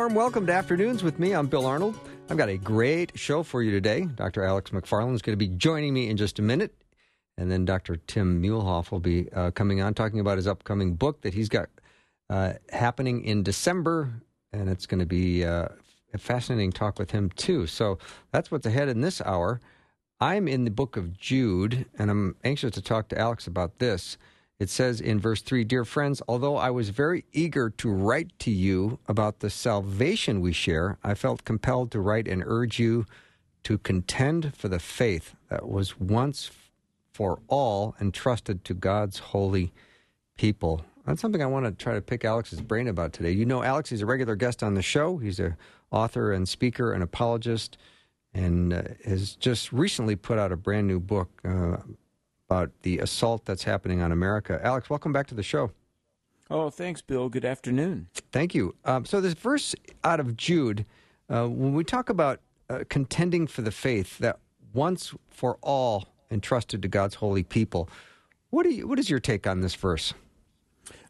Warm welcome to Afternoons with me. I'm Bill Arnold. I've got a great show for you today. Dr. Alex McFarland is going to be joining me in just a minute. And then Dr. Tim Muehlhoff will be uh, coming on talking about his upcoming book that he's got uh, happening in December. And it's going to be uh, a fascinating talk with him, too. So that's what's ahead in this hour. I'm in the book of Jude, and I'm anxious to talk to Alex about this. It says in verse 3 Dear friends, although I was very eager to write to you about the salvation we share, I felt compelled to write and urge you to contend for the faith that was once for all entrusted to God's holy people. That's something I want to try to pick Alex's brain about today. You know, Alex is a regular guest on the show. He's an author and speaker and apologist, and uh, has just recently put out a brand new book. Uh, about the assault that's happening on America. Alex, welcome back to the show. Oh, thanks, Bill. Good afternoon. Thank you. Um, so, this verse out of Jude, uh, when we talk about uh, contending for the faith that once for all entrusted to God's holy people, what, do you, what is your take on this verse?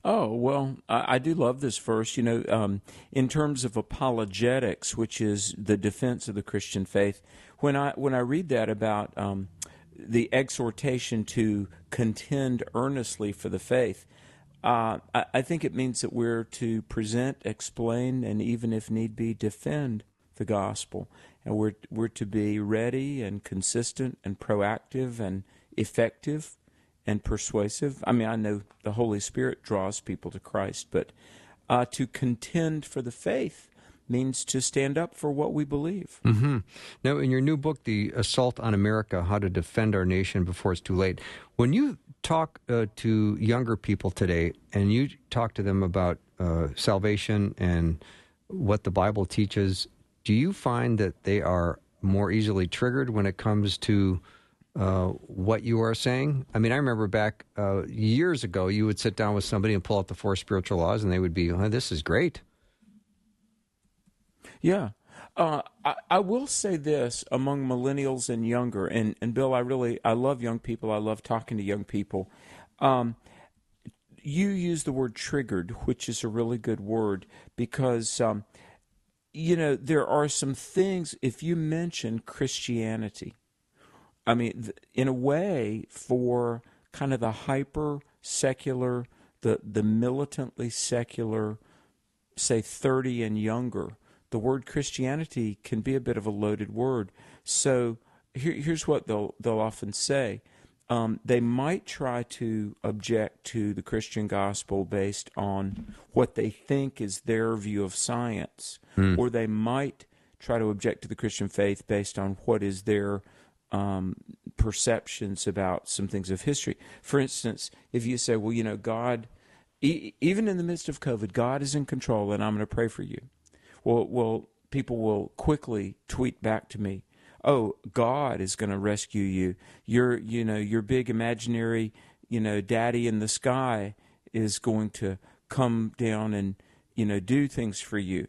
Oh, well, I, I do love this verse. You know, um, in terms of apologetics, which is the defense of the Christian faith, when I, when I read that about. Um, the exhortation to contend earnestly for the faith. Uh, I, I, think it means that we're to present, explain, and even if need be, defend the gospel. And we're, we're to be ready and consistent and proactive and effective and persuasive. I mean, I know the Holy Spirit draws people to Christ, but uh, to contend for the faith means to stand up for what we believe. Mm-hmm. Now, in your new book, The Assault on America How to Defend Our Nation Before It's Too Late, when you talk uh, to younger people today and you talk to them about uh, salvation and what the Bible teaches, do you find that they are more easily triggered when it comes to uh, what you are saying? I mean, I remember back uh, years ago, you would sit down with somebody and pull out the four spiritual laws, and they would be, oh, "This is great." Yeah. Uh, I, I, will say this among millennials and younger, and, and Bill, I really I love young people. I love talking to young people. Um, you use the word triggered, which is a really good word because um, you know there are some things. If you mention Christianity, I mean, in a way, for kind of the hyper secular, the the militantly secular, say thirty and younger the word Christianity can be a bit of a loaded word. So here, here's what they'll they'll often say. Um, they might try to object to the Christian gospel based on what they think is their view of science, hmm. or they might try to object to the Christian faith based on what is their um, perceptions about some things of history. For instance, if you say, well, you know, God, e- even in the midst of COVID, God is in control and I'm going to pray for you well, well, people will quickly tweet back to me, "Oh, God is going to rescue you. Your, you know, your big imaginary, you know, daddy in the sky is going to come down and, you know, do things for you."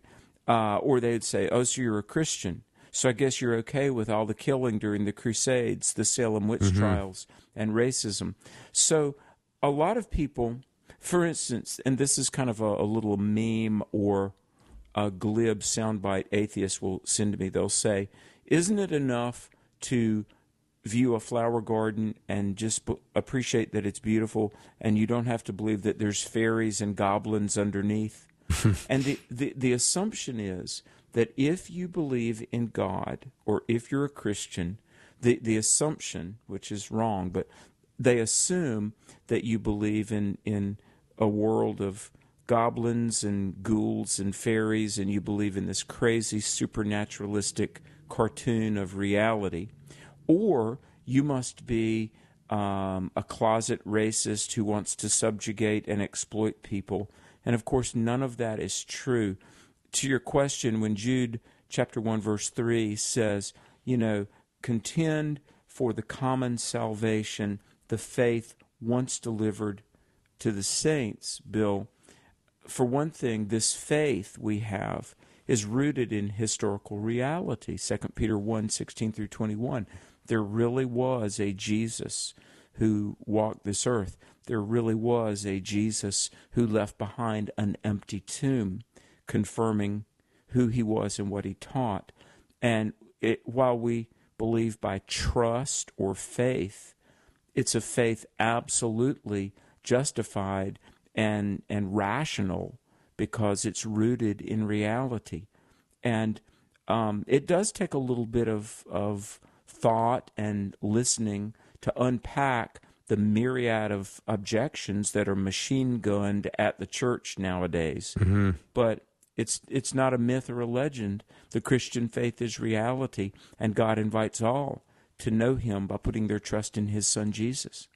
Uh, or they'd say, "Oh, so you're a Christian." So I guess you're okay with all the killing during the Crusades, the Salem witch mm-hmm. trials, and racism. So a lot of people, for instance, and this is kind of a, a little meme or a glib soundbite atheists will send to me. They'll say, Isn't it enough to view a flower garden and just b- appreciate that it's beautiful and you don't have to believe that there's fairies and goblins underneath? and the, the, the assumption is that if you believe in God or if you're a Christian, the, the assumption, which is wrong, but they assume that you believe in, in a world of goblins and ghouls and fairies, and you believe in this crazy supernaturalistic cartoon of reality, or you must be um, a closet racist who wants to subjugate and exploit people. And of course, none of that is true. to your question, when Jude chapter 1, verse 3 says, you know, contend for the common salvation, the faith once delivered to the saints, Bill, for one thing, this faith we have is rooted in historical reality. 2 Peter 1 16 through 21. There really was a Jesus who walked this earth. There really was a Jesus who left behind an empty tomb, confirming who he was and what he taught. And it, while we believe by trust or faith, it's a faith absolutely justified and and rational because it's rooted in reality, and um, it does take a little bit of of thought and listening to unpack the myriad of objections that are machine gunned at the church nowadays. Mm-hmm. But it's it's not a myth or a legend. The Christian faith is reality, and God invites all to know Him by putting their trust in His Son Jesus.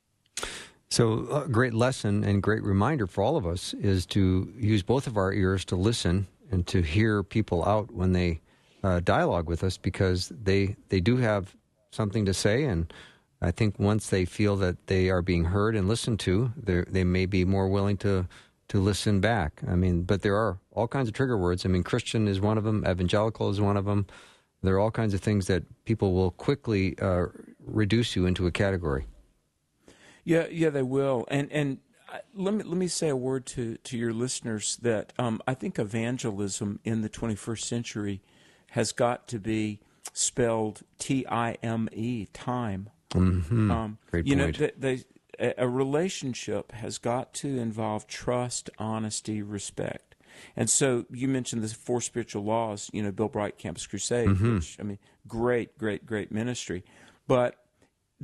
So, a great lesson and great reminder for all of us is to use both of our ears to listen and to hear people out when they uh, dialogue with us because they they do have something to say and I think once they feel that they are being heard and listened to, they may be more willing to to listen back. I mean, but there are all kinds of trigger words. I mean, Christian is one of them, evangelical is one of them. There are all kinds of things that people will quickly uh, reduce you into a category. Yeah, yeah, they will. And and uh, let me let me say a word to to your listeners that um, I think evangelism in the 21st century has got to be spelled T I M E, time. Mm-hmm. Um, Great you point. know, they, they, a relationship has got to involve trust, honesty, respect. And so you mentioned the four spiritual laws, you know, Bill Bright Campus Crusade, mm-hmm. which I mean, great, great, great ministry. But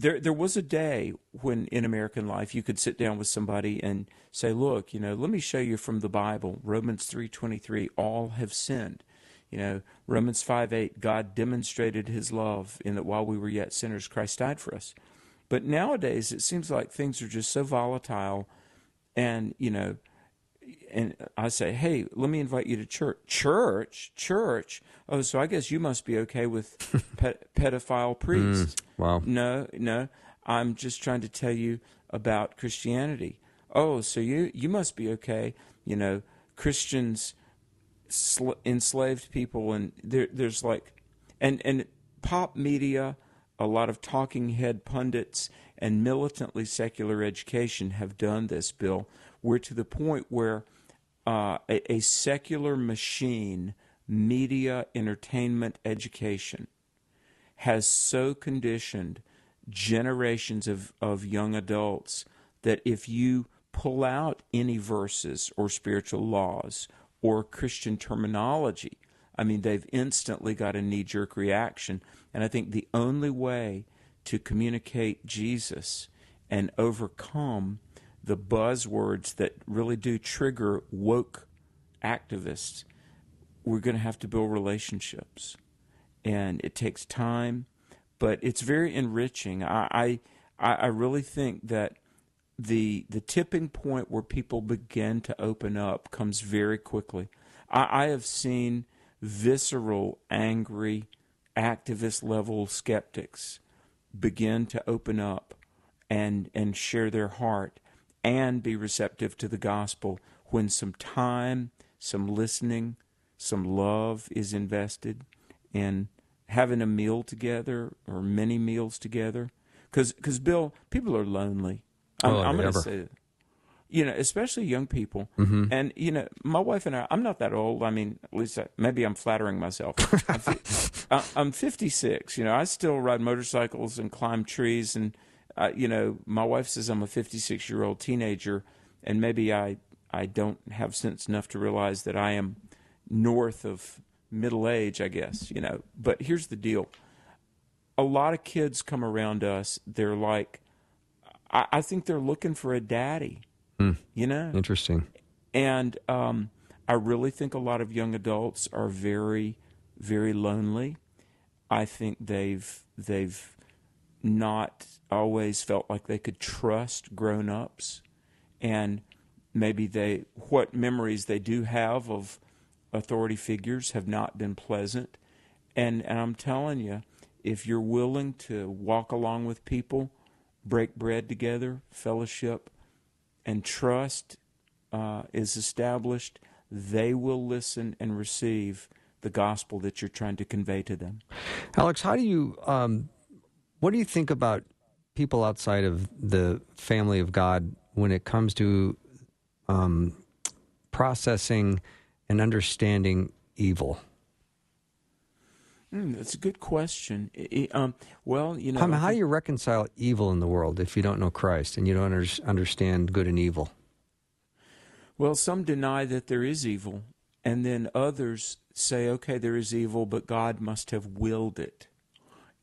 there there was a day when in American life you could sit down with somebody and say, "Look, you know, let me show you from the Bible, Romans 3:23, all have sinned." You know, Romans 5:8, God demonstrated his love in that while we were yet sinners Christ died for us. But nowadays it seems like things are just so volatile and, you know, and I say, "Hey, let me invite you to church." Church, church. Oh, so I guess you must be okay with pedophile priests. Mm, wow. No, no. I'm just trying to tell you about Christianity. Oh, so you you must be okay. You know, Christians sl- enslaved people, and there, there's like, and and pop media, a lot of talking head pundits, and militantly secular education have done this. Bill, we're to the point where uh, a, a secular machine, media, entertainment, education, has so conditioned generations of, of young adults that if you pull out any verses or spiritual laws or Christian terminology, I mean, they've instantly got a knee jerk reaction. And I think the only way to communicate Jesus and overcome the buzzwords that really do trigger woke activists, we're going to have to build relationships. And it takes time, but it's very enriching. I, I, I really think that the the tipping point where people begin to open up comes very quickly. I, I have seen visceral, angry, activist level skeptics begin to open up and and share their heart and be receptive to the gospel when some time, some listening, some love is invested in having a meal together or many meals together. Because, Bill, people are lonely. I'm, oh, I'm going to say, you know, especially young people. Mm-hmm. And, you know, my wife and I, I'm not that old. I mean, at least I, maybe I'm flattering myself. I'm, I'm 56. You know, I still ride motorcycles and climb trees and – uh, you know, my wife says I'm a 56 year old teenager, and maybe I I don't have sense enough to realize that I am north of middle age. I guess you know. But here's the deal: a lot of kids come around us. They're like, I, I think they're looking for a daddy. Hmm. You know, interesting. And um, I really think a lot of young adults are very, very lonely. I think they've they've not always felt like they could trust grown ups and maybe they what memories they do have of authority figures have not been pleasant. And, and I'm telling you, if you're willing to walk along with people, break bread together, fellowship, and trust uh, is established, they will listen and receive the gospel that you're trying to convey to them. Alex, how do you, um, what do you think about people outside of the family of God when it comes to um, processing and understanding evil? Mm, that's a good question. um, well, you know, mean, how do you reconcile evil in the world if you don't know Christ and you don't under, understand good and evil? Well, some deny that there is evil, and then others say, okay, there is evil, but God must have willed it.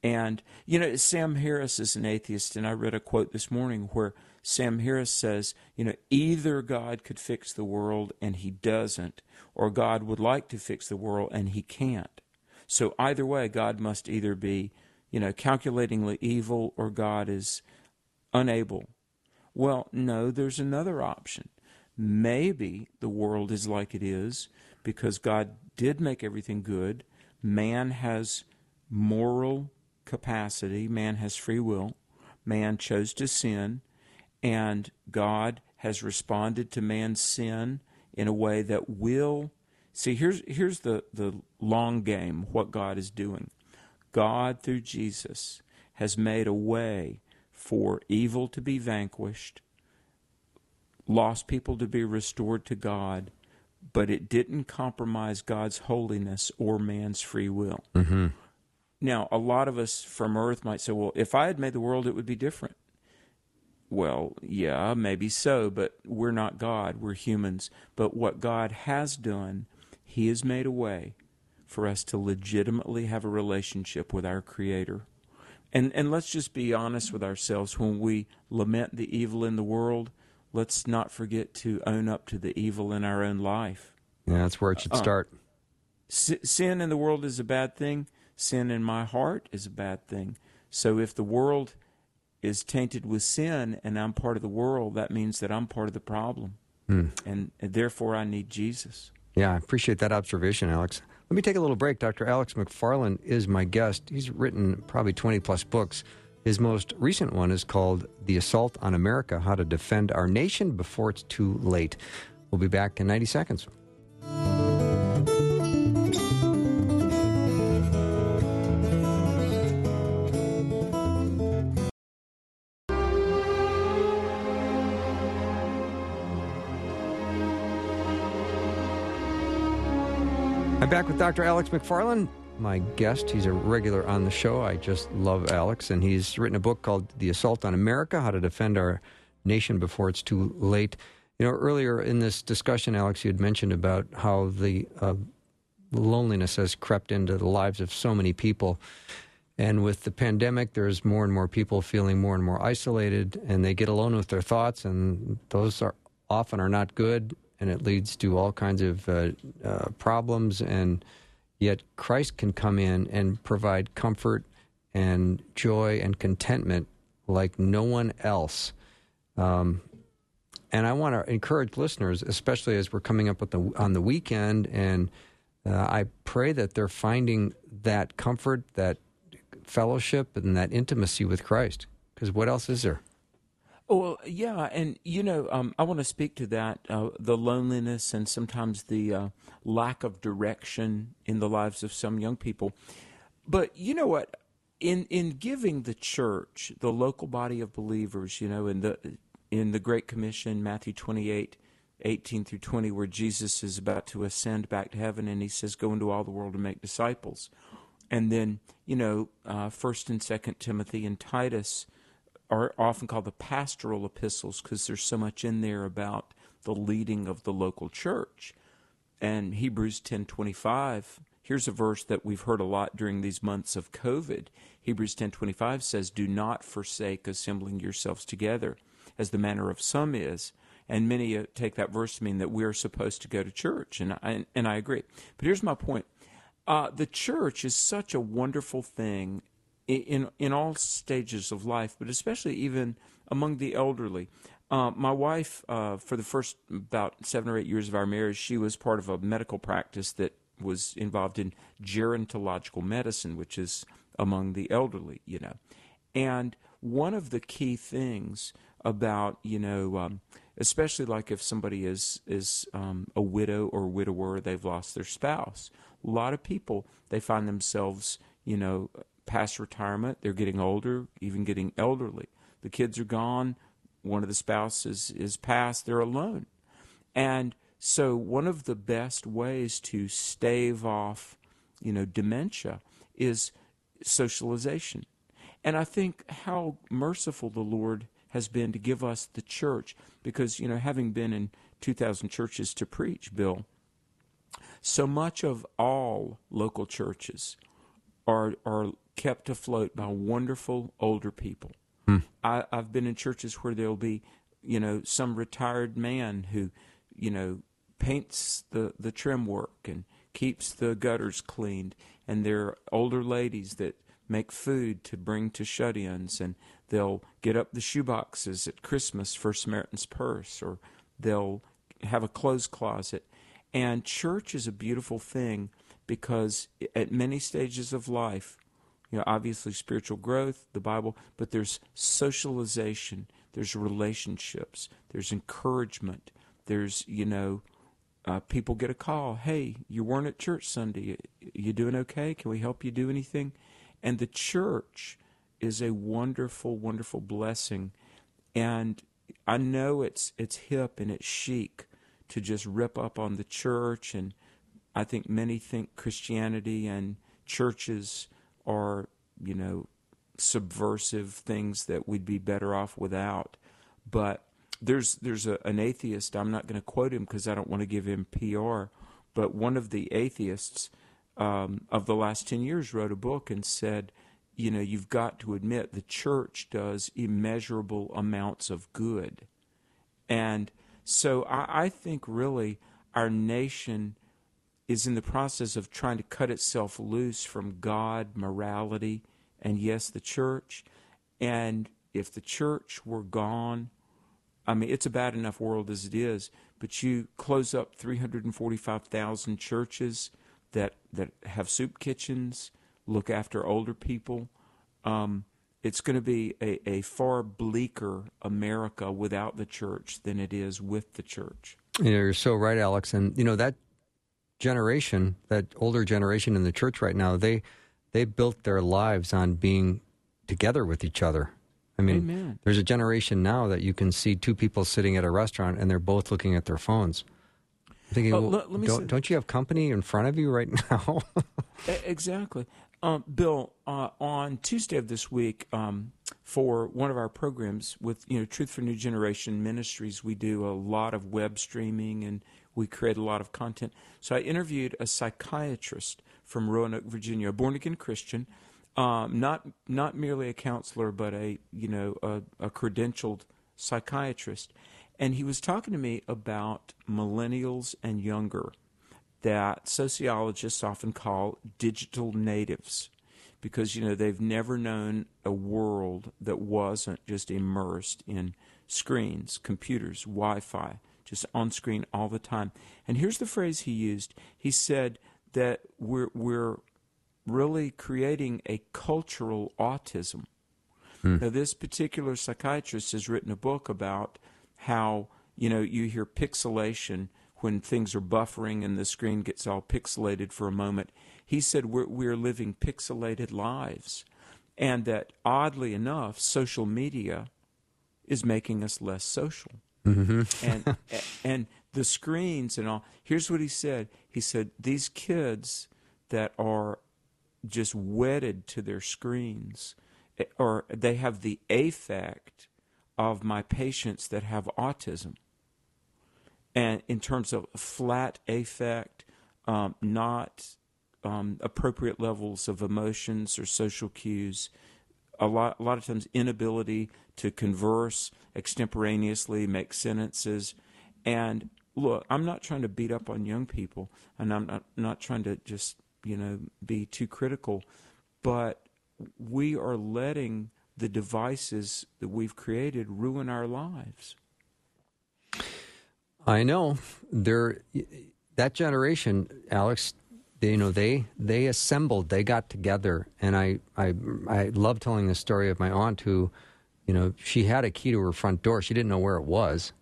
And, you know, Sam Harris is an atheist, and I read a quote this morning where Sam Harris says, you know, either God could fix the world and he doesn't, or God would like to fix the world and he can't. So either way, God must either be, you know, calculatingly evil or God is unable. Well, no, there's another option. Maybe the world is like it is because God did make everything good. Man has moral capacity, man has free will. Man chose to sin, and God has responded to man's sin in a way that will See, here's here's the, the long game, what God is doing. God, through Jesus, has made a way for evil to be vanquished, lost people to be restored to God, but it didn't compromise God's holiness or man's free will. Mm-hmm. Now, a lot of us from earth might say, well, if I had made the world, it would be different. Well, yeah, maybe so, but we're not God. We're humans. But what God has done he has made a way for us to legitimately have a relationship with our Creator. And, and let's just be honest with ourselves. When we lament the evil in the world, let's not forget to own up to the evil in our own life. Yeah, that's where it should uh, start. sin in the world is a bad thing. Sin in my heart is a bad thing. So if the world is tainted with sin and I'm part of the world, that means that I'm part of the problem. Mm. And, and therefore I need Jesus. Yeah, I appreciate that observation, Alex. Let me take a little break. Dr. Alex McFarland is my guest. He's written probably 20 plus books. His most recent one is called The Assault on America How to Defend Our Nation Before It's Too Late. We'll be back in 90 seconds. Back with Dr. Alex McFarland, my guest. He's a regular on the show. I just love Alex, and he's written a book called The Assault on America How to Defend Our Nation Before It's Too Late. You know, earlier in this discussion, Alex, you had mentioned about how the uh, loneliness has crept into the lives of so many people. And with the pandemic, there's more and more people feeling more and more isolated, and they get alone with their thoughts, and those are often are not good and it leads to all kinds of uh, uh, problems. And yet, Christ can come in and provide comfort and joy and contentment like no one else. Um, and I want to encourage listeners, especially as we're coming up the, on the weekend, and uh, I pray that they're finding that comfort, that fellowship, and that intimacy with Christ. Because what else is there? Well, yeah, and you know, um, I want to speak to that uh, the loneliness and sometimes the uh, lack of direction in the lives of some young people. But you know what? In in giving the church, the local body of believers, you know, in the in the Great Commission, Matthew twenty eight. 18 through 20, where Jesus is about to ascend back to heaven, and he says, Go into all the world and make disciples. And then, you know, uh, 1st and 2nd Timothy and Titus, are often called the pastoral epistles because there's so much in there about the leading of the local church. And Hebrews 10:25, here's a verse that we've heard a lot during these months of COVID. Hebrews 10:25 says, "Do not forsake assembling yourselves together, as the manner of some is." And many uh, take that verse to mean that we're supposed to go to church, and I, and I agree. But here's my point: uh, the church is such a wonderful thing in in all stages of life, but especially even among the elderly. Uh, my wife, uh, for the first about seven or eight years of our marriage, she was part of a medical practice that was involved in gerontological medicine, which is among the elderly, you know. And one of the key things about, you know, um, especially like if somebody is is um, a widow or widower, they've lost their spouse. A lot of people they find themselves, you know, past retirement. They're getting older, even getting elderly. The kids are gone. One of the spouses is passed. They're alone, and so one of the best ways to stave off, you know, dementia is socialization. And I think how merciful the Lord has been to give us the church because, you know, having been in 2,000 churches to preach, Bill, so much of all local churches are, are kept afloat by wonderful older people. Hmm. I, I've been in churches where there'll be, you know, some retired man who, you know, paints the, the trim work and keeps the gutters cleaned. And there are older ladies that make food to bring to shut ins, and they'll get up the shoeboxes at Christmas for Samaritan's Purse, or they'll have a clothes closet. And church is a beautiful thing because at many stages of life, you know, obviously spiritual growth, the Bible, but there's socialization, there's relationships, there's encouragement, there's, you know, uh, people get a call. Hey, you weren't at church Sunday. You doing okay? Can we help you do anything? And the church is a wonderful, wonderful blessing. And I know it's it's hip and it's chic to just rip up on the church and I think many think Christianity and churches are, you know, subversive things that we'd be better off without. But there's there's a, an atheist. I'm not going to quote him because I don't want to give him PR. But one of the atheists um, of the last ten years wrote a book and said, you know, you've got to admit the church does immeasurable amounts of good, and so I, I think really our nation is in the process of trying to cut itself loose from God, morality, and yes, the church. And if the church were gone, I mean, it's a bad enough world as it is, but you close up 345,000 churches that, that have soup kitchens, look after older people. Um, it's going to be a, a far bleaker America without the church than it is with the church. You're so right, Alex. And, you know, that generation, that older generation in the church right now, they they built their lives on being together with each other. I mean, Amen. there's a generation now that you can see two people sitting at a restaurant and they're both looking at their phones. I'm thinking, oh, well, let, don't, don't, you have company in front of you right now? exactly. Um, Bill, uh, on Tuesday of this week, um, for one of our programs with you know Truth for New Generation Ministries, we do a lot of web streaming and we create a lot of content. So I interviewed a psychiatrist from Roanoke, Virginia, a born again Christian um, not not merely a counselor, but a you know a, a credentialed psychiatrist, and he was talking to me about millennials and younger that sociologists often call digital natives because you know they've never known a world that wasn't just immersed in screens, computers, Wi-Fi, just on screen all the time. And here's the phrase he used. He said that we're we're really creating a cultural autism. Hmm. Now, this particular psychiatrist has written a book about how, you know, you hear pixelation when things are buffering and the screen gets all pixelated for a moment. He said we're, we're living pixelated lives. And that oddly enough, social media is making us less social. Mm-hmm. and and the screens and all. Here's what he said. He said these kids that are just wedded to their screens, eh, or they have the affect of my patients that have autism. And in terms of flat affect, um, not um, appropriate levels of emotions or social cues, a lot, a lot of times inability to converse extemporaneously, make sentences. And look, I'm not trying to beat up on young people, and I'm not, not trying to just you know, be too critical, but we are letting the devices that we've created ruin our lives. I know. There, that generation, Alex. They, you know, they they assembled. They got together, and I I I love telling the story of my aunt who, you know, she had a key to her front door. She didn't know where it was,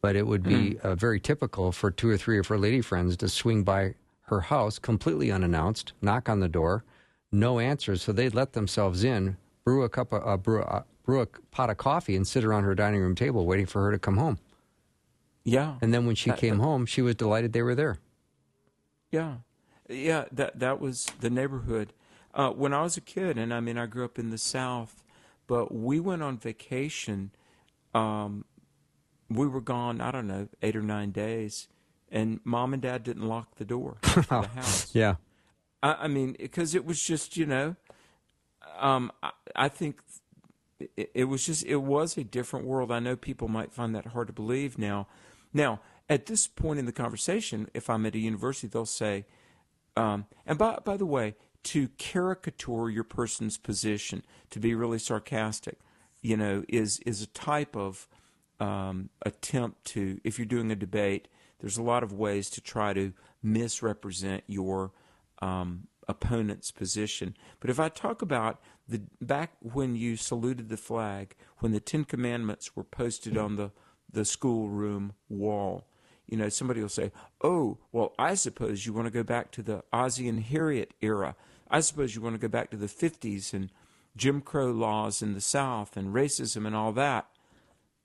but it would be mm. uh, very typical for two or three of her lady friends to swing by her house completely unannounced, knock on the door, no answers. So they'd let themselves in, brew a cup of uh, brew, a, brew a pot of coffee, and sit around her dining room table waiting for her to come home. Yeah. And then when she that, came that, home, she was delighted they were there. Yeah, yeah. That that was the neighborhood. Uh, when I was a kid, and I mean, I grew up in the South, but we went on vacation. Um, we were gone. I don't know, eight or nine days, and mom and dad didn't lock the door the house. yeah. I, I mean, because it was just you know, um, I, I think it, it, was just it was a different world. I know people might find that hard to believe now. Now, at this point in the conversation, if I'm at a university, they'll say, um, and by by the way, to caricature your person's position, to be really sarcastic, you know, is is a type of um, attempt to. If you're doing a debate, there's a lot of ways to try to misrepresent your um, opponent's position. But if I talk about the back when you saluted the flag, when the Ten Commandments were posted on the the schoolroom wall, you know, somebody will say, "Oh, well, I suppose you want to go back to the Ozzie and Harriet era. I suppose you want to go back to the '50s and Jim Crow laws in the South and racism and all that."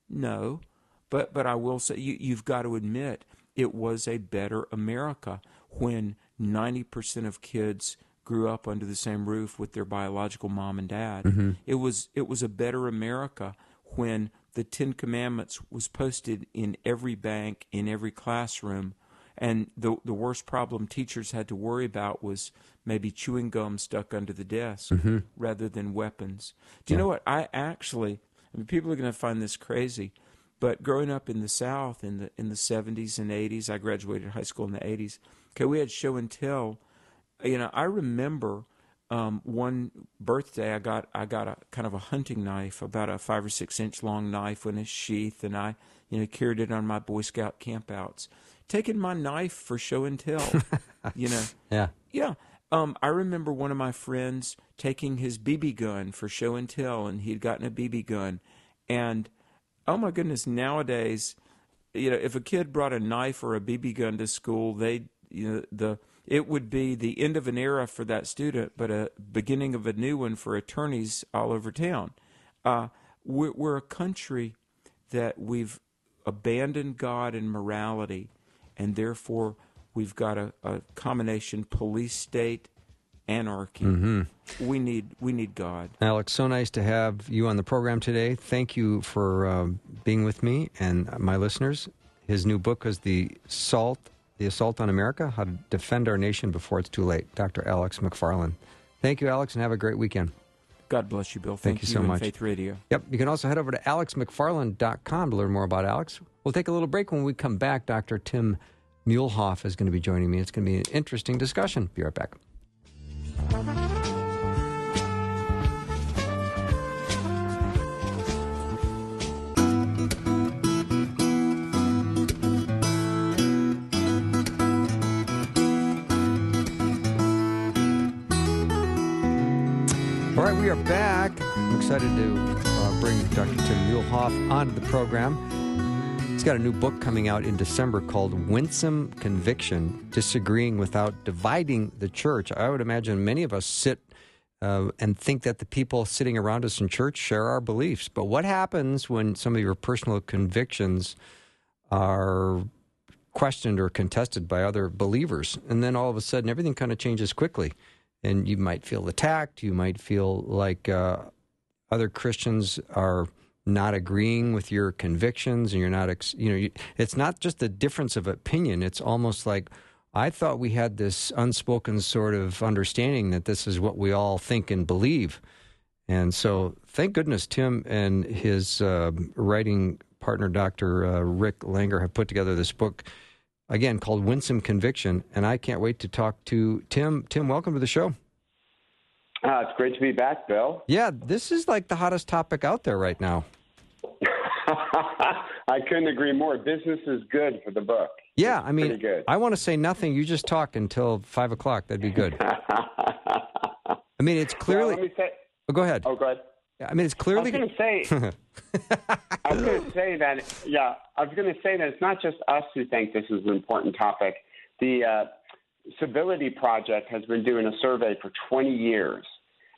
No, but but I will say you, you've got to admit it was a better America when 90% of kids grew up under the same roof with their biological mom and dad. Mm-hmm. It was it was a better America when the 10 commandments was posted in every bank in every classroom and the the worst problem teachers had to worry about was maybe chewing gum stuck under the desk mm-hmm. rather than weapons. Do you yeah. know what I actually I mean, people are going to find this crazy. But growing up in the South in the in the 70s and 80s, I graduated high school in the 80s. Okay, we had show and tell. You know, I remember um, one birthday I got I got a kind of a hunting knife, about a five or six inch long knife in a sheath, and I you know carried it on my Boy Scout campouts. Taking my knife for show and tell, you know. Yeah. Yeah. Um, I remember one of my friends taking his BB gun for show and tell, and he'd gotten a BB gun, and oh my goodness, nowadays, you know, if a kid brought a knife or a BB gun to school, they, you know, the it would be the end of an era for that student, but a beginning of a new one for attorneys all over town. Uh, we're, we're a country that we've abandoned God and morality, and therefore we've got a, a combination police state anarchy. Mm-hmm. We need we need God. Alex, so nice to have you on the program today. Thank you for uh, being with me and my listeners. His new book is the Salt, the Assault on America: How to Defend Our Nation Before It's Too Late. Dr. Alex McFarland. Thank you, Alex, and have a great weekend. God bless you, Bill. Thank, Thank you, so much. Faith Radio. Yep. You can also head over to alexmcfarland.com to learn more about Alex. We'll take a little break. When we come back, Dr. Tim Muehlhoff is going to be joining me. It's going to be an interesting discussion. Be right back. Are back. I'm excited to uh, bring Dr. Tim Muehlhoff onto the program. He's got a new book coming out in December called Winsome Conviction Disagreeing Without Dividing the Church. I would imagine many of us sit uh, and think that the people sitting around us in church share our beliefs. But what happens when some of your personal convictions are questioned or contested by other believers? And then all of a sudden, everything kind of changes quickly. And you might feel attacked. You might feel like uh, other Christians are not agreeing with your convictions and you're not you know you, it's not just a difference of opinion it's almost like i thought we had this unspoken sort of understanding that this is what we all think and believe and so thank goodness tim and his uh, writing partner dr uh, rick langer have put together this book again called winsome conviction and i can't wait to talk to tim tim welcome to the show uh, it's great to be back, Bill. Yeah, this is like the hottest topic out there right now. I couldn't agree more. Business is good for the book. Yeah, It's I mean, good. I want to say nothing. You just talk until five o'clock. That'd be good. I mean, it's Well, clearly. let me say. oh, go ahead. Oh, go ahead. I mean, it's clearly. I was going to say. I was going to say that. Yeah, I was going to say that it's not just us who think this is an important topic. The uh, Civility Project has been doing a survey for 20 years,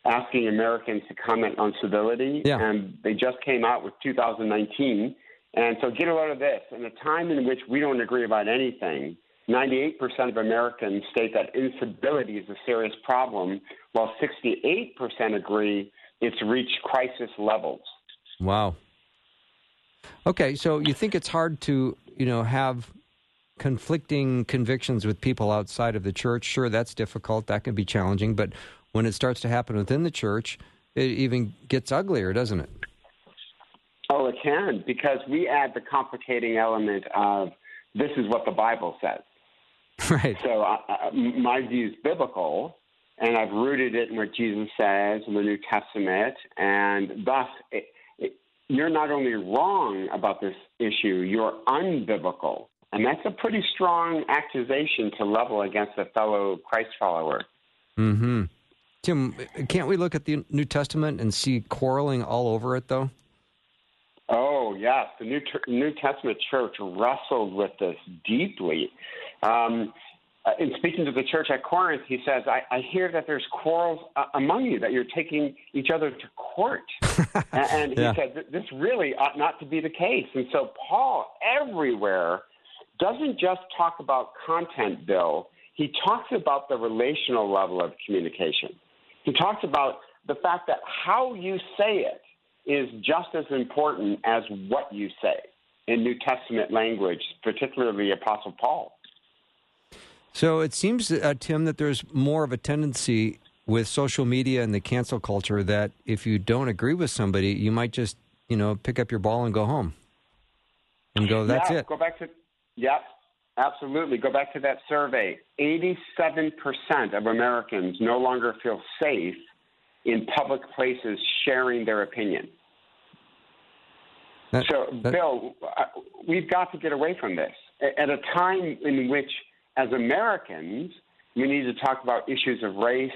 asking Americans to comment on civility, Yeah. and they just came out with 2019. And so, get a load of this: in a time in which we don't agree about anything. 98% of Americans state that incivility is a serious problem, while 68% agree it's reached crisis levels. Wow. Okay, so you think it's hard to, you know, have conflicting convictions with people outside of the church? Sure, that's difficult. That can be challenging. But when it starts to happen within the church, it even gets uglier, doesn't it? Oh, it can, because we add the complicating element of this is what the Bible says. Right. So uh, uh, my view is biblical, and I've rooted it in what Jesus says in the New Testament, and thus it, it, you're not only wrong about this issue, you're unbiblical. And that's a pretty strong accusation to level against a fellow Christ follower. Mm-hmm. Tim, can't we look at the New Testament and see quarreling all over it, though? Oh, yes. The New, New Testament church wrestled with this deeply. Um, uh, in speaking to the church at Corinth, he says, I, I hear that there's quarrels uh, among you, that you're taking each other to court. and, and he Yeah. said, this really ought not to be the case. And so Paul, everywhere, doesn't just talk about content, Bill. He talks about the relational level of communication. He talks about the fact that how you say it is just as important as what you say in New Testament language, particularly Apostle Paul. So it seems, uh, Tim, that there's more of a tendency with social media and the cancel culture that if you don't agree with somebody, you might just, you know, pick up your ball and go home and go, that's yeah, it. Go back to, yep, absolutely. Go back to that survey. 87% of Americans no longer feel safe in public places sharing their opinion. That- So, that- Bill, uh, we've got to get away from this. At a time in which, as Americans, we need to talk about issues of race,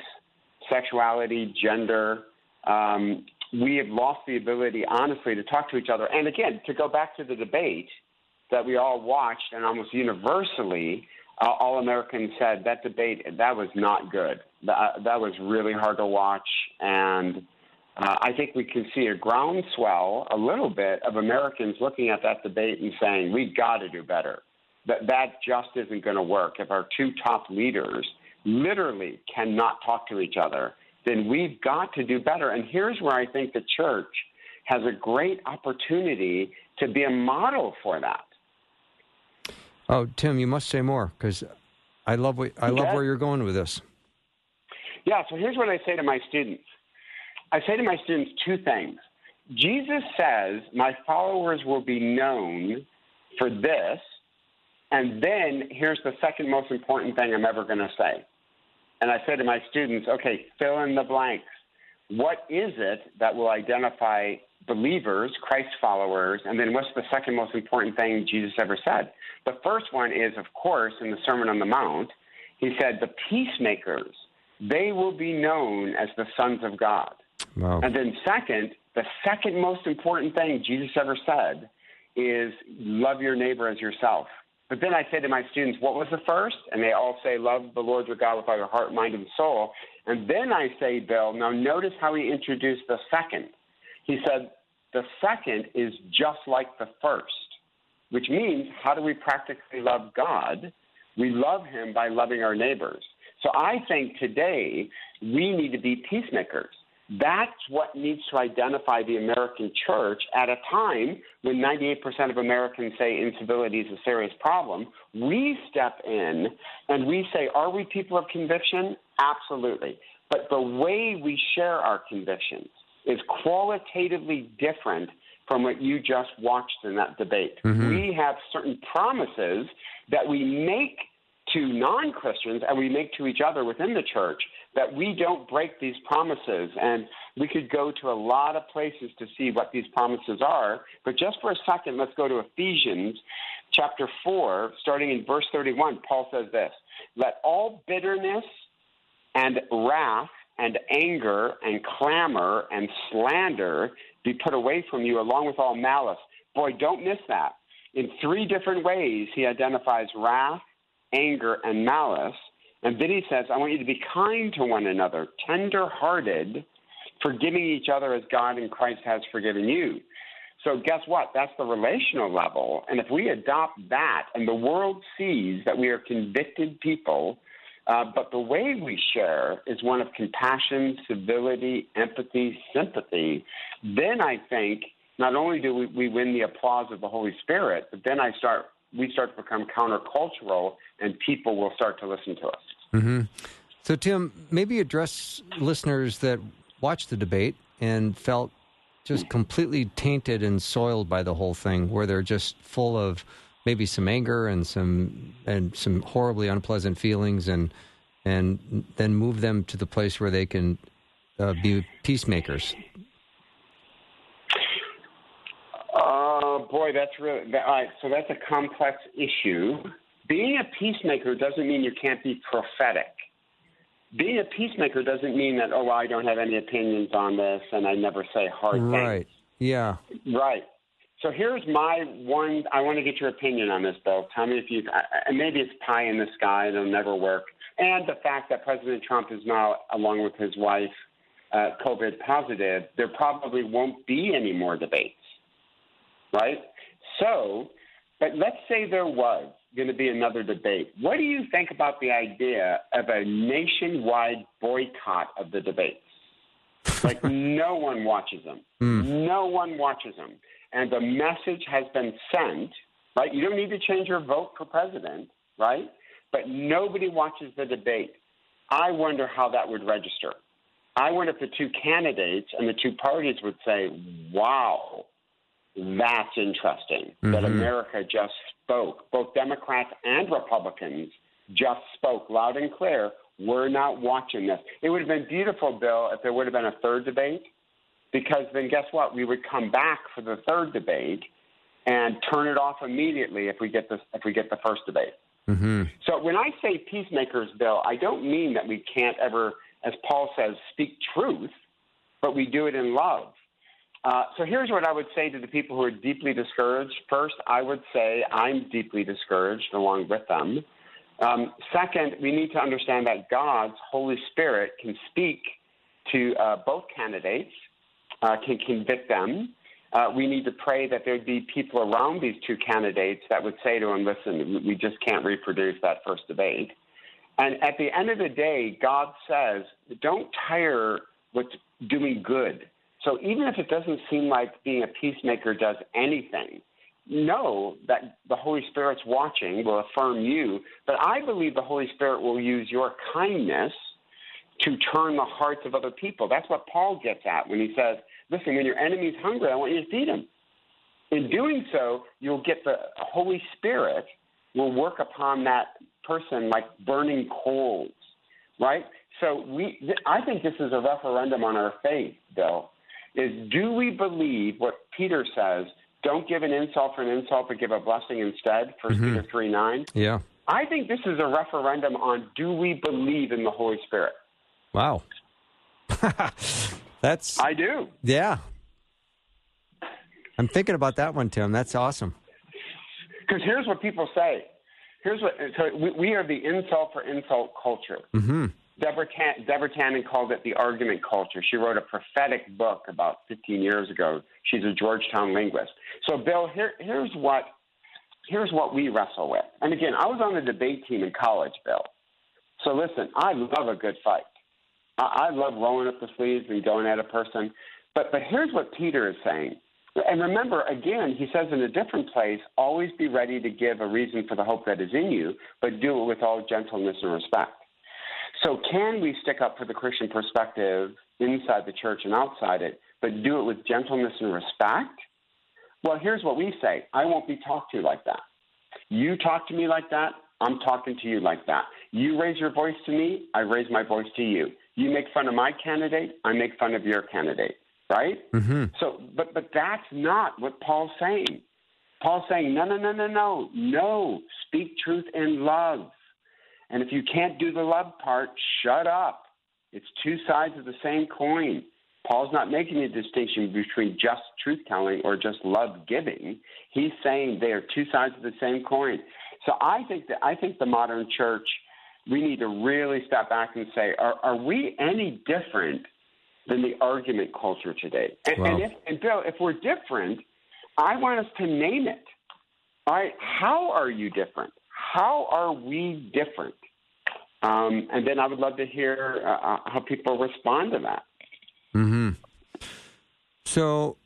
sexuality, gender. Um, we have lost the ability, honestly, to talk to each other. And again, to go back to the debate that we all watched, and almost universally, uh, all Americans said that debate that was not good. That, that was really hard to watch, and uh, I think we can see a groundswell, a little bit, of Americans looking at that debate and saying, we've got to do better. That, that just isn't going to work. If our two top leaders literally cannot talk to each other, then we've got to do better. And here's where I think the church has a great opportunity to be a model for that. Oh, Tim, you must say more because I love what, I love where you're going with this. Yeah, so here's what I say to my students I say to my students two things. Jesus says, My followers will be known for this. And then here's the second most important thing I'm ever going to say. And I say to my students, okay, fill in the blanks. What is it that will identify believers, Christ followers? And then what's the second most important thing Jesus ever said? The first one is, of course, in the Sermon on the Mount, he said, the peacemakers, they will be known as the sons of God. Wow. And then, second, the second most important thing Jesus ever said is love your neighbor as yourself. But then I say to my students, what was the first? And they all say, love the Lord your God with all your heart, mind, and soul. And then I say, Bill, now notice how he introduced the second. He said, the second is just like the first, which means how do we practically love God? We love him by loving our neighbors. So I think today we need to be peacemakers. That's what needs to identify the American church at a time when 98% of Americans say incivility is a serious problem. We step in and we say, Are we people of conviction? Absolutely. But the way we share our convictions is qualitatively different from what you just watched in that debate. Mm-hmm. We have certain promises that we make to non Christians and we make to each other within the church, that we don't break these promises. And we could go to a lot of places to see what these promises are. But just for a second, let's go to Ephesians chapter 4, starting in verse 31. Paul says this Let all bitterness and wrath and anger and clamor and slander be put away from you, along with all malice. Boy, don't miss that. In three different ways, he identifies wrath, anger, and malice. And then he says, I want you to be kind to one another, tender hearted, forgiving each other as God in Christ has forgiven you. So, guess what? That's the relational level. And if we adopt that and the world sees that we are convicted people, uh, but the way we share is one of compassion, civility, empathy, sympathy, then I think not only do we, we win the applause of the Holy Spirit, but then I start we start to become countercultural and people will start to listen to us. Mm-hmm. So, Tim, maybe address listeners that watched the debate and felt just completely tainted and soiled by the whole thing, where they're just full of maybe some anger and some and some horribly unpleasant feelings, and and then move them to the place where they can uh, be peacemakers. Oh boy, that's really that, all right. So that's a complex issue. Being a peacemaker doesn't mean you can't be prophetic being a peacemaker doesn't mean that oh well, I don't have any opinions on this and I never say hard things. Right. Yeah. Right. So here's my one. I want to get your opinion on this, Bill. Tell me if you and maybe it's pie in the sky. It'll never work. And the fact that President Trump is now, along with his wife, uh, COVID positive, there probably won't be any more debates. Right. So, but let's say there was going to be another debate. What do you think about the idea of a nationwide boycott of the debates? like no one watches them. Mm. No one watches them. And the message has been sent, right? You don't need to change your vote for president, right? But nobody watches the debate. I wonder how that would register. I wonder if the two candidates and the two parties would say, wow, that's interesting mm-hmm. that America just spoke. Both Democrats and Republicans just spoke loud and clear. We're not watching this. It would have been beautiful, Bill, if there would have been a third debate, because then guess what? We would come back for the third debate and turn it off immediately if we get this if we get the first debate. Mm-hmm. So when I say peacemakers, Bill, I don't mean that we can't ever, as Paul says, speak truth, but we do it in love. Uh, so here's what I would say to the people who are deeply discouraged. First, I would say I'm deeply discouraged along with them. Um, second, we need to understand that God's Holy Spirit can speak to uh, both candidates, uh, can convict them. Uh, we need to pray that there'd be people around these two candidates that would say to them, listen, we just can't reproduce that first debate. And at the end of the day, God says, don't tire with doing good so even if it doesn't seem like being a peacemaker does anything, know that the Holy Spirit's watching, will affirm you. But I believe the Holy Spirit will use your kindness to turn the hearts of other people. That's what Paul gets at when he says, listen, when your enemy's hungry, I want you to feed him. In doing so, you'll get the Holy Spirit will work upon that person like burning coals, right? So we, I think this is a referendum on our faith, Bill is do we believe what Peter says? Don't give an insult for an insult, but give a blessing instead. 1st mm-hmm. Peter three nine. Yeah. I think this is a referendum on do we believe in the Holy Spirit? Wow. That's. I do. Yeah. I'm thinking about that one, Tim. That's awesome. Because here's what people say. Here's what so we, we are the insult for insult culture. Mm-hmm. Deborah, Tan- Deborah Tannen called it the argument culture. She wrote a prophetic book about 15 years ago. She's a Georgetown linguist. So, Bill, here, here's what here's what we wrestle with. And again, I was on the debate team in college, Bill. So listen, I love a good fight. I, I love rolling up the sleeves and going at a person. But but here's what Peter is saying. And remember, again, he says in a different place, always be ready to give a reason for the hope that is in you, but do it with all gentleness and respect. So, can we stick up for the Christian perspective inside the church and outside it, but do it with gentleness and respect? Well, here's what we say I won't be talked to like that. You talk to me like that, I'm talking to you like that. You raise your voice to me, I raise my voice to you. You make fun of my candidate, I make fun of your candidate, right? Mm-hmm. So, but but that's not what Paul's saying. Paul's saying, no, no, no, no, no, no. Speak truth in love. And if you can't do the love part, shut up. It's two sides of the same coin. Paul's not making a distinction between just truth telling or just love giving. He's saying they are two sides of the same coin. So I think that I think the modern church we need to really step back and say, are, are we any different than the argument culture today? And, Wow. and, if, and Bill, if we're different, I want us to name it. All right, how are you different? How are we different? Um, and then I would love to hear uh, uh, how people respond to that. Mm-hmm. So,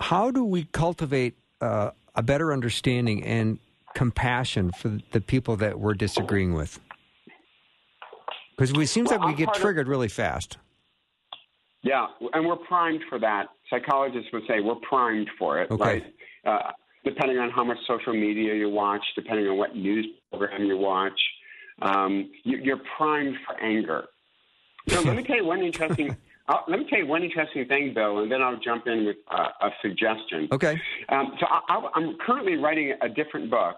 how do we cultivate uh, a better understanding and compassion for the people that we're disagreeing with? Because it seems Well, like we I'm get part of- triggered really fast. Yeah, and we're primed for that. Psychologists would say we're primed for it, Okay. right? Uh, depending on how much social media you watch, depending on what news program you watch, um, you, you're primed for anger. So let me tell you one interesting. Uh, let me tell you one interesting thing, Bill, and then I'll jump in with uh, a suggestion. Okay. Um, so I, I, I'm currently writing a different book,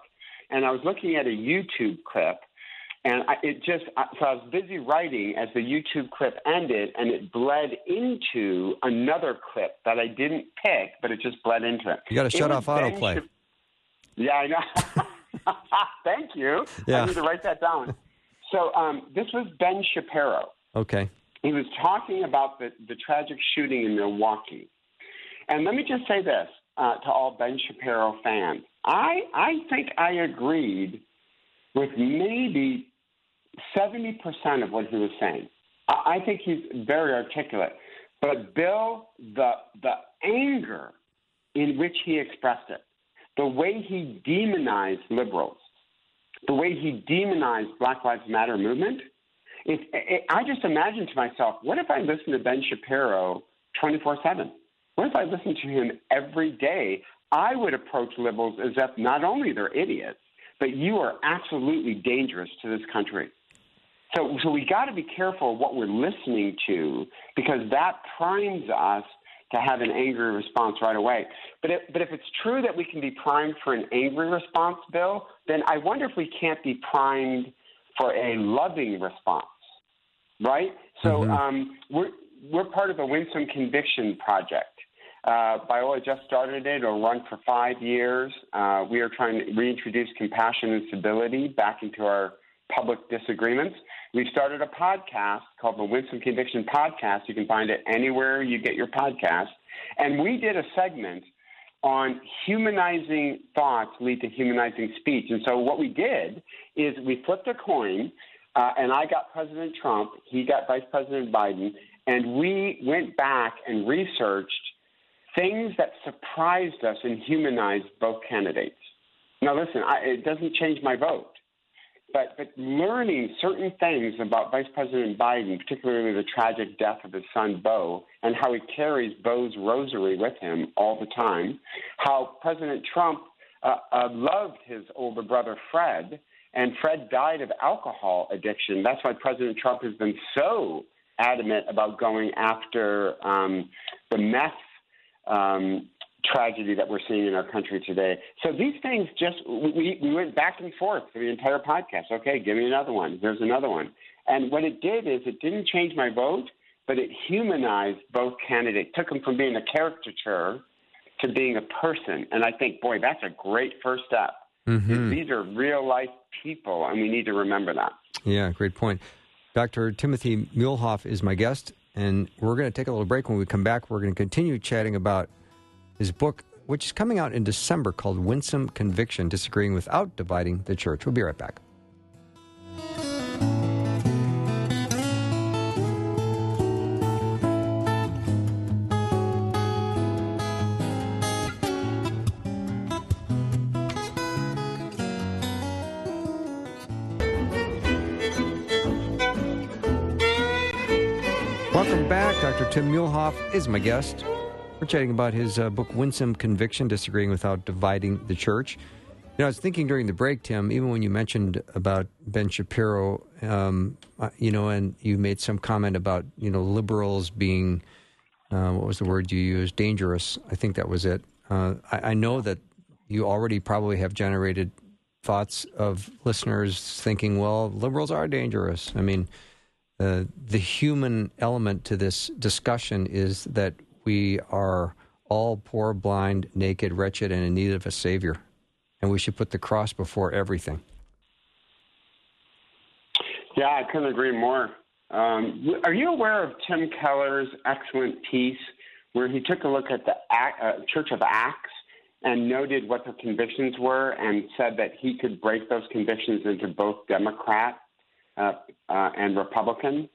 and I was looking at a YouTube clip, and I, it just so I was busy writing as the YouTube clip ended, and it bled into another clip that I didn't pick, but it just bled into it. You got to shut off autoplay. Shap- yeah, I know. Thank you. Yeah. I need to write that down. So um, this was Ben Shapiro Okay. he was talking about the, the tragic shooting in Milwaukee. And let me just say this uh, to all Ben Shapiro fans. I, I think I agreed with maybe 70% of what he was saying. I, I think he's very articulate. But Bill, the, the anger in which he expressed it, the way he demonized liberals, the way he demonized Black Lives Matter movement, it, it, I just imagine to myself, what if I listened to Ben Shapiro 24 7? What if I listened to him every day? I would approach liberals as if not only they're idiots, but you are absolutely dangerous to this country. So, so we got to be careful what we're listening to because that primes us to have an angry response right away. But if, but if it's true that we can be primed for an angry response, Bill, then I wonder if we can't be primed for a loving response, right? So Mhm. um, we're we're part of a Winsome Conviction project. Uh, Biola just started it. It'll run for five years. Uh, we are trying to reintroduce compassion and civility back into our public disagreements. We started a podcast called the Winsome Conviction Podcast. You can find it anywhere you get your podcast. And we did a segment on humanizing thoughts lead to humanizing speech. And so what we did is we flipped a coin, uh, and I got President Trump, he got Vice President Biden, and we went back and researched things that surprised us and humanized both candidates. Now, listen, I, it doesn't change my vote. But, but learning certain things about Vice President Biden, particularly the tragic death of his son Bo, and how he carries Bo's rosary with him all the time, how President Trump uh, uh, loved his older brother Fred, and Fred died of alcohol addiction. That's why President Trump has been so adamant about going after um, the meth um, tragedy that we're seeing in our country today. So these things just we, we went back and forth for the entire podcast. Okay, give me another one. There's another one. And what it did is it didn't change my vote, but it humanized both candidates, took them from being a caricature to being a person. And I think, boy, that's a great first step. hmm These are real life people, and we need to remember that. Yeah, great point. Dr. Timothy Muehlhoff is my guest, and we're going to take a little break. When we come back, we're going to continue chatting about his book, which is coming out in December called Winsome Conviction Disagreeing Without Dividing the Church. We'll be right back. Welcome back. Dr. Tim Muehlhoff is my guest. We're chatting about his uh, book, Winsome Conviction Disagreeing Without Dividing the Church. You know, I was thinking during the break, Tim, even when you mentioned about Ben Shapiro, um, uh, you know, and you made some comment about, you know, liberals being, uh, what was the word you used? Dangerous. I think that was it. Uh, I, I, know that you already probably have generated thoughts of listeners thinking, well, liberals are dangerous. I mean, uh, the human element to this discussion is that we are all poor, blind, naked, wretched, and in need of a savior and we should put the cross before everything. Yeah, I couldn't agree more. Um, are you aware of Tim Keller's excellent piece where he took a look at the uh, Church of Acts and noted what their convictions were and said that he could break those convictions into both Democrat uh, uh, and Republican?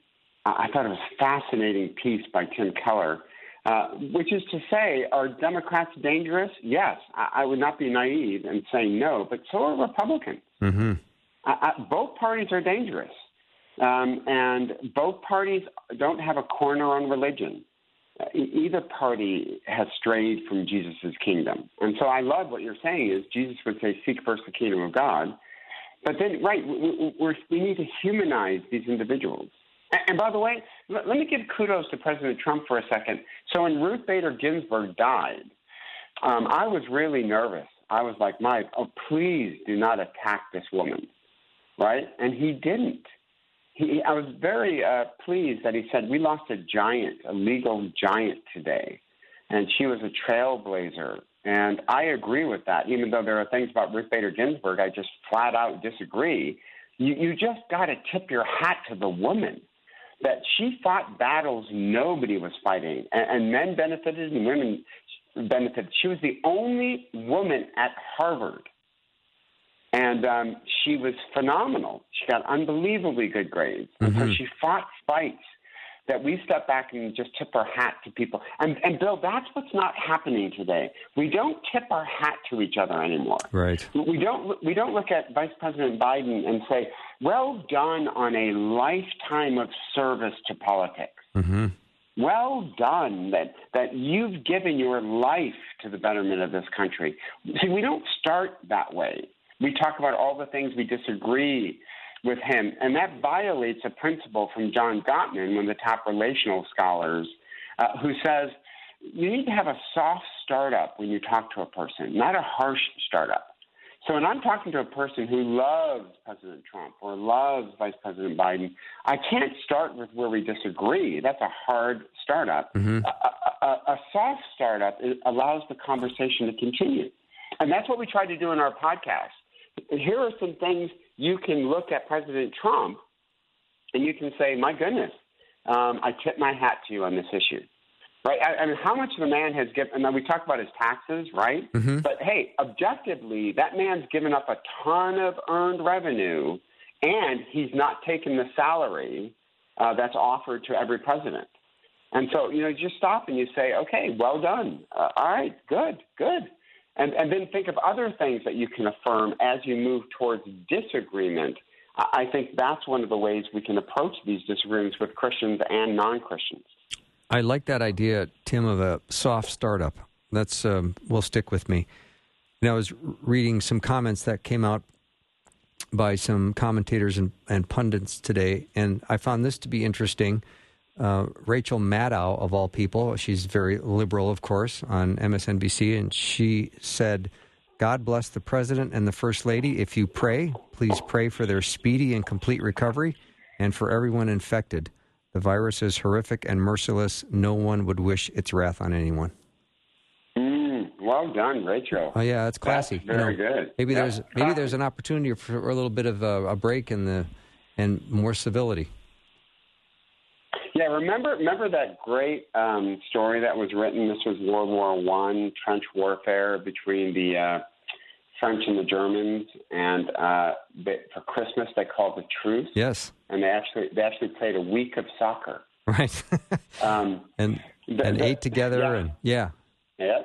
I thought it was a fascinating piece by Tim Keller uh, which is to say, are Democrats dangerous? Yes. I, I, would not be naive in saying no, but so are Republicans. Mm-hmm. both parties are dangerous. Um, and both parties don't have a corner on religion. Uh, either party has strayed from Jesus' kingdom. And so I love what you're saying is Jesus would say, seek first the kingdom of God. But then, right, we, we need to humanize these individuals. And by the way, let me give kudos to President Trump for a second. So when Ruth Bader Ginsburg died, um, I was really nervous. I was like, Mike, oh, please do not attack this woman, right? And he didn't. He, I was very uh, pleased that he said, we lost a giant, a legal giant today. And she was a trailblazer. And I agree with that, even though there are things about Ruth Bader Ginsburg I just flat out disagree. You, you just got to tip your hat to the woman that she fought battles nobody was fighting, and, and men benefited and women benefited. She was the only woman at Harvard, and um, she was phenomenal. She got unbelievably good grades mm-hmm. because she fought fights that we step back and just tip our hat to people. And, and Bill, that's what's not happening today. We don't tip our hat to each other anymore. Right. We don't. We don't look at Vice President Biden and say, "Well done on a lifetime of service to politics." Mm-hmm. Well done that that you've given your life to the betterment of this country. See, we don't start that way. We talk about all the things we disagree with him. And that violates a principle from John Gottman, one of the top relational scholars, uh, who says you need to have a soft startup when you talk to a person, not a harsh startup. So when I'm talking to a person who loves President Trump or loves Vice President Biden, I can't start with where we disagree. That's a hard startup. Mm-hmm. A, a, a, soft startup allows the conversation to continue. And that's what we try to do in our podcast. Here are some things you can look at President Trump and you can say, my goodness, um, I tip my hat to you on this issue. Right? I, I mean, how much the man has given, and we talk about his taxes, right? Mm-hmm. But hey, objectively, that man's given up a ton of earned revenue and he's not taken the salary uh, that's offered to every president. And so, you know, you just stop and you say, okay, well done. Uh, all right, good, good. And, and then think of other things that you can affirm as you move towards disagreement. I think that's one of the ways we can approach these disagreements with Christians and non Christians. I like that idea, Tim, of a soft startup. That's um, will stick with me. Know, I was reading some comments that came out by some commentators and, and pundits today, and I found this to be interesting uh, Rachel Maddow, of all people, she's very liberal, of course, on MSNBC, and she said, God bless the president and the first lady. If you pray, please pray for their speedy and complete recovery and for everyone infected. The virus is horrific and merciless. No one would wish its wrath on anyone. Mm, well done, Rachel. Oh yeah, that's classy. That's very you know, good. Maybe there's maybe there's an opportunity for a little bit of a, a break in the and more civility. Yeah, remember remember that great um, story that was written. This was World War One, trench warfare between the uh, French and the Germans, and uh, they, for Christmas they called the truce. Yes, and they actually they actually played a week of soccer. Right, um, and the, and the, ate together, yeah. and yeah, yeah,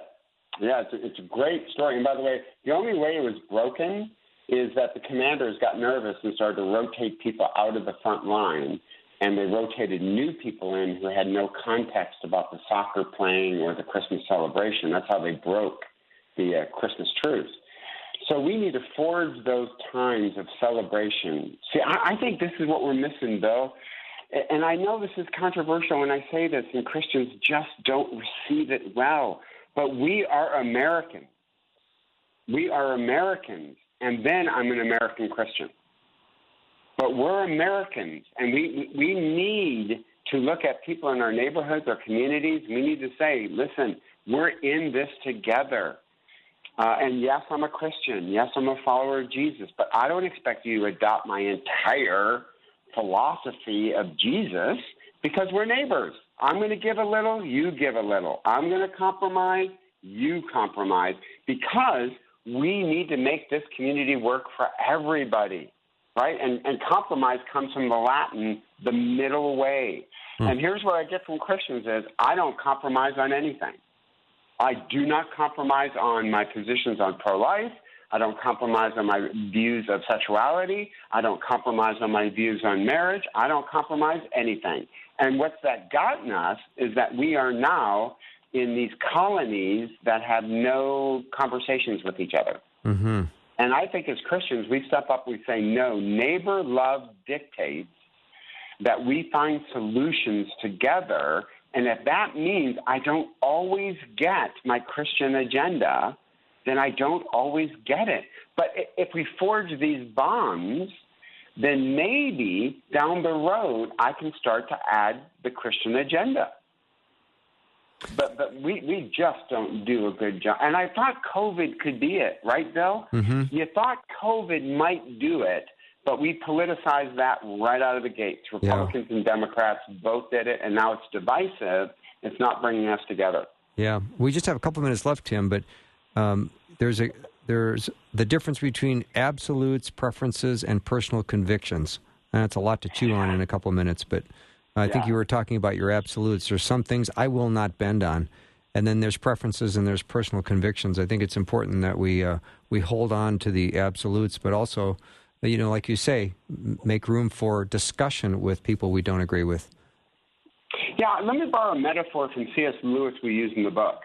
yeah. It's a, it's a great story. And by the way, the only way it was broken is that the commanders got nervous and started to rotate people out of the front line and they rotated new people in who had no context about the soccer playing or the Christmas celebration. That's how they broke the uh, Christmas truce. So we need to forge those times of celebration. See, I, I think this is what we're missing, Bill. And I know this is controversial when I say this, and Christians just don't receive it well. But we are Americans. We are Americans, and then I'm an American Christian. But we're Americans, and we we need to look at people in our neighborhoods, our communities. We need to say, listen, we're in this together. Uh, and yes, I'm a Christian. Yes, I'm a follower of Jesus. But I don't expect you to adopt my entire philosophy of Jesus because we're neighbors. I'm going to give a little, you give a little. I'm going to compromise, you compromise because we need to make this community work for everybody, right? And, and compromise comes from the Latin, the middle way. Hmm. And here's what I get from Christians is I don't compromise on anything. I do not compromise on my positions on pro-life. I don't compromise on my views of sexuality. I don't compromise on my views on marriage. I don't compromise anything. And what's that gotten us is that we are now in these colonies that have no conversations with each other. Mm-hmm. And I think as Christians, we step up, we say, no, neighbor love dictates that we find solutions together. And if that means I don't always get my Christian agenda, then I don't always get it. But if we forge these bonds, then maybe down the road I can start to add the Christian agenda. But but we, we just don't do a good job. And I thought COVID could be it, right, Bill? Mm-hmm. You thought COVID might do it, but we politicized that right out of the gates. Republicans yeah. and Democrats both did it, and now it's divisive. It's not bringing us together. Yeah, we just have a couple minutes left, Tim. But um, there's a there's the difference between absolutes, preferences, and personal convictions. And that's a lot to chew on in a couple of minutes, but I yeah. think you were talking about your absolutes. There's some things I will not bend on, and then there's preferences and there's personal convictions. I think it's important that we uh, we hold on to the absolutes, but also, you know, like you say, make room for discussion with people we don't agree with. Yeah, let me borrow a metaphor from C.S. Lewis we use in the book.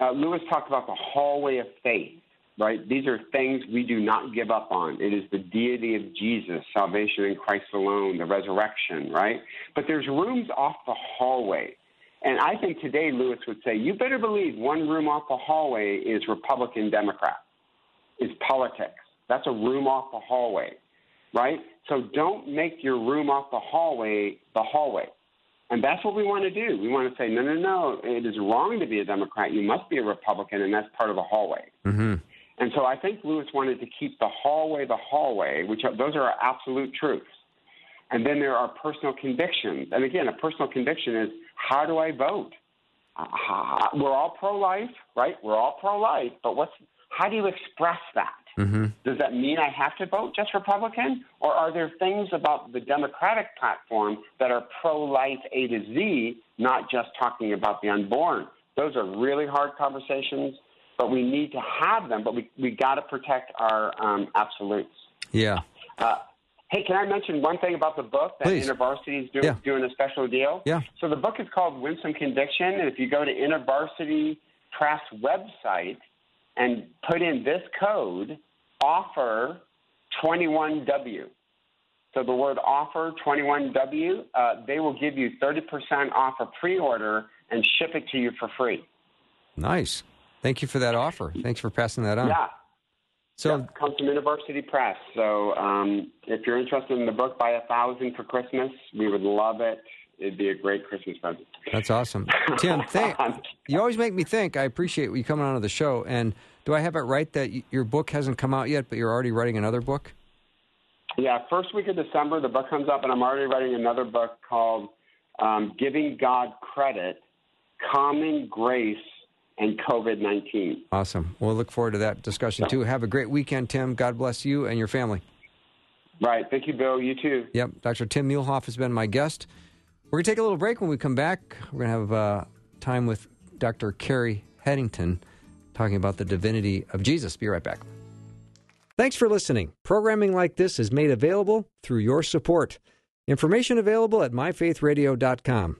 Uh, Lewis talked about the hallway of faith, right? These are things we do not give up on. It is the deity of Jesus, salvation in Christ alone, the resurrection, right? But there's rooms off the hallway. And I think today Lewis would say, you better believe one room off the hallway is Republican Democrat, is politics. That's a room off the hallway, right? So don't make your room off the hallway the hallway. And that's what we want to do. We want to say, no, no, no, it is wrong to be a Democrat. You must be a Republican, and that's part of the hallway. Mm-hmm. And so I think Lewis wanted to keep the hallway the hallway, which are, those are absolute truths. And then there are personal convictions. And again, a personal conviction is how do I vote? Uh, we're all pro life, right? We're all pro life, but what's how do you express that? Mm-hmm. Does that mean I have to vote just Republican? Or are there things about the Democratic platform that are pro life A to Z, not just talking about the unborn? Those are really hard conversations, but we need to have them, but we, we got to protect our um, absolutes. Yeah. Uh, hey, can I mention one thing about the book that Please. InterVarsity is doing, yeah. doing a special deal? Yeah. So the book is called Winsome Conviction, and if you go to InterVarsity Press website – and put in this code, offer 21W. So the word offer 21W, uh, they will give you 30% off a pre-order and ship it to you for free. Nice. Thank you for that offer. Thanks for passing that on. Yeah. So yeah, comes from InterVarsity Press. So um, if you're interested in the book, buy a thousand for Christmas. We would love it it'd be a great Christmas present. That's awesome, Tim. Thank, you always make me think. I appreciate you coming on to the show. And do I have it right that your book hasn't come out yet, but you're already writing another book? Yeah, first week of December, the book comes up, and I'm already writing another book called um, "Giving God Credit: Common Grace and COVID 19. Awesome. We'll look forward to that discussion too. Have a great weekend, Tim. God bless you and your family. Right. Thank you, Bill. You too. Yep. Dr. Tim Muehlhoff has been my guest. We're going to take a little break. When we come back, we're going to have uh, time with Dr. Kerry Headington talking about the divinity of Jesus. Be right back. Thanks for listening. Programming like this is made available through your support. Information available at myfaithradio.com.